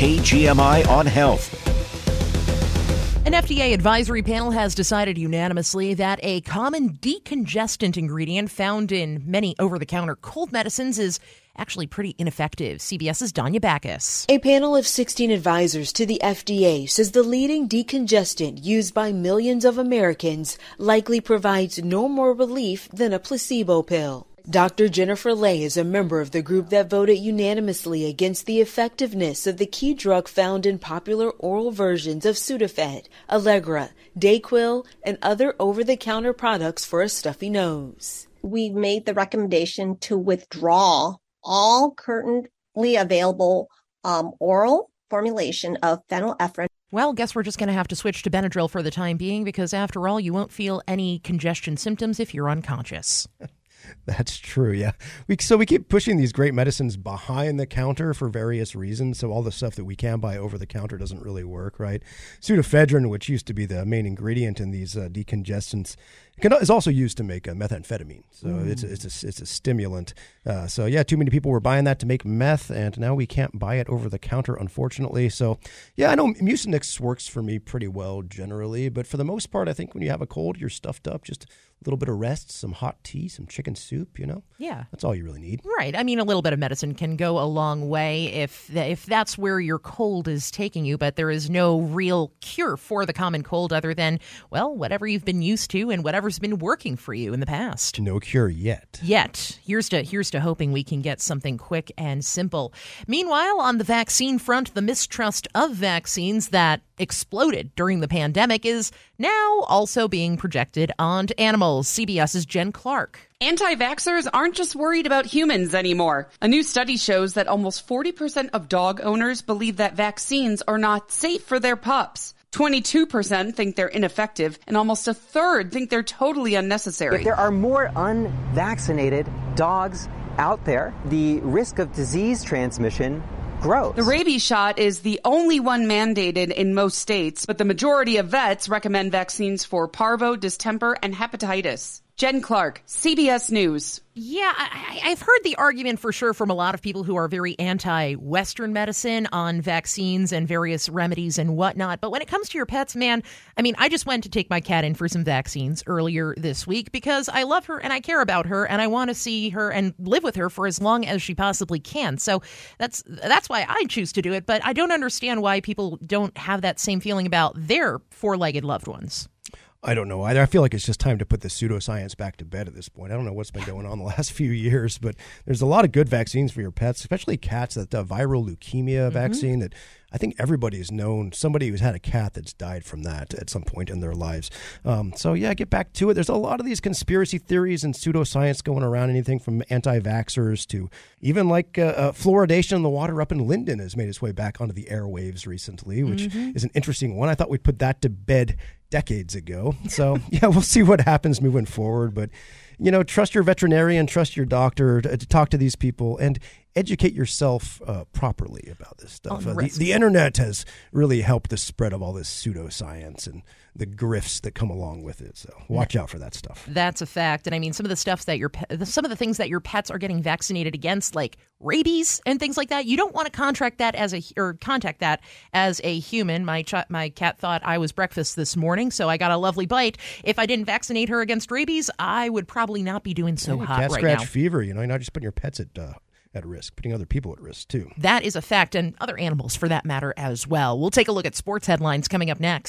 KGMI on Health. An FDA advisory panel has decided unanimously that a common decongestant ingredient found in many over the counter cold medicines is actually pretty ineffective. CBS's Danya Bacchus. A panel of 16 advisors to the FDA says the leading decongestant used by millions of Americans likely provides no more relief than a placebo pill. Dr. Jennifer Lay is a member of the group that voted unanimously against the effectiveness of the key drug found in popular oral versions of Sudafed, Allegra, Dayquil, and other over-the-counter products for a stuffy nose. We made the recommendation to withdraw all currently available um, oral formulation of phenylephrine well, guess we're just going to have to switch to Benadryl for the time being because, after all, you won't feel any congestion symptoms if you're unconscious. That's true. Yeah. We, so we keep pushing these great medicines behind the counter for various reasons. So all the stuff that we can buy over the counter doesn't really work, right? Pseudoephedrine, which used to be the main ingredient in these uh, decongestants, is also used to make uh, methamphetamine. So mm. it's, a, it's, a, it's a stimulant. Uh, so yeah, too many people were buying that to make meth, and now we can't buy it over the counter, unfortunately. So yeah, I know Mucinex works for me pretty well generally, but for the most part, I think when you have a cold, you're stuffed up. Just a little bit of rest, some hot tea, some chicken soup, you know? Yeah. That's all you really need. Right. I mean, a little bit of medicine can go a long way if if that's where your cold is taking you, but there is no real cure for the common cold other than, well, whatever you've been used to and whatever's been working for you in the past. No cure yet. Yet. Here's to here's to hoping we can get something quick and simple. Meanwhile, on the vaccine front, the mistrust of vaccines that exploded during the pandemic is now also being projected onto animals. CBS's Jen Clark. Anti vaxxers aren't just worried about humans anymore. A new study shows that almost 40% of dog owners believe that vaccines are not safe for their pups. 22% think they're ineffective, and almost a third think they're totally unnecessary. If there are more unvaccinated dogs out there, the risk of disease transmission grows. The rabies shot is the only one mandated in most states, but the majority of vets recommend vaccines for parvo, distemper, and hepatitis. Jen Clark, CBS News. Yeah, I, have heard the argument for sure from a lot of people who are very anti Western medicine on vaccines and various remedies and whatnot. But when it comes to your pets, man, I mean, I just went to take my cat in for some vaccines earlier this week because I love her and I care about her and I want to see her and live with her for as long as she possibly can. So that's that's why I choose to do it. But I don't understand why people don't have that same feeling about their four legged loved ones. I don't know either. I feel like it's just time to put the pseudoscience back to bed at this point. I don't know what's been going on the last few years, but there's a lot of good vaccines for your pets, especially cats. That uh, viral leukemia mm-hmm. vaccine that I think everybody has known somebody who's had a cat that's died from that at some point in their lives. Um, so yeah, get back to it. There's a lot of these conspiracy theories and pseudoscience going around. Anything from anti-vaxxers to even like uh, uh, fluoridation in the water up in Lynden has made its way back onto the airwaves recently, which mm-hmm. is an interesting one. I thought we'd put that to bed decades ago. So, yeah, we'll see what happens moving forward. But, you know, trust your veterinarian, trust your doctor to, to talk to these people. And educate yourself uh, properly about this stuff. Uh, the, the, internet has really helped the spread of all this pseudoscience and the grifts that come along with it. So watch out for that stuff. That's a fact. And I mean, some of the stuff that your some of the things that your pets are getting vaccinated against, like rabies and things like that, you don't want to contract that as a or contact that as a human. My ch- my cat thought I was breakfast this morning, so I got a lovely bite. If I didn't vaccinate her against rabies, I would probably not be doing so yeah, hot cat right scratch now. fever. You know, you're not just putting your pets at uh, at risk, putting other people at risk too. That is a fact, and other animals for that matter as well. We'll take a look at sports headlines coming up next.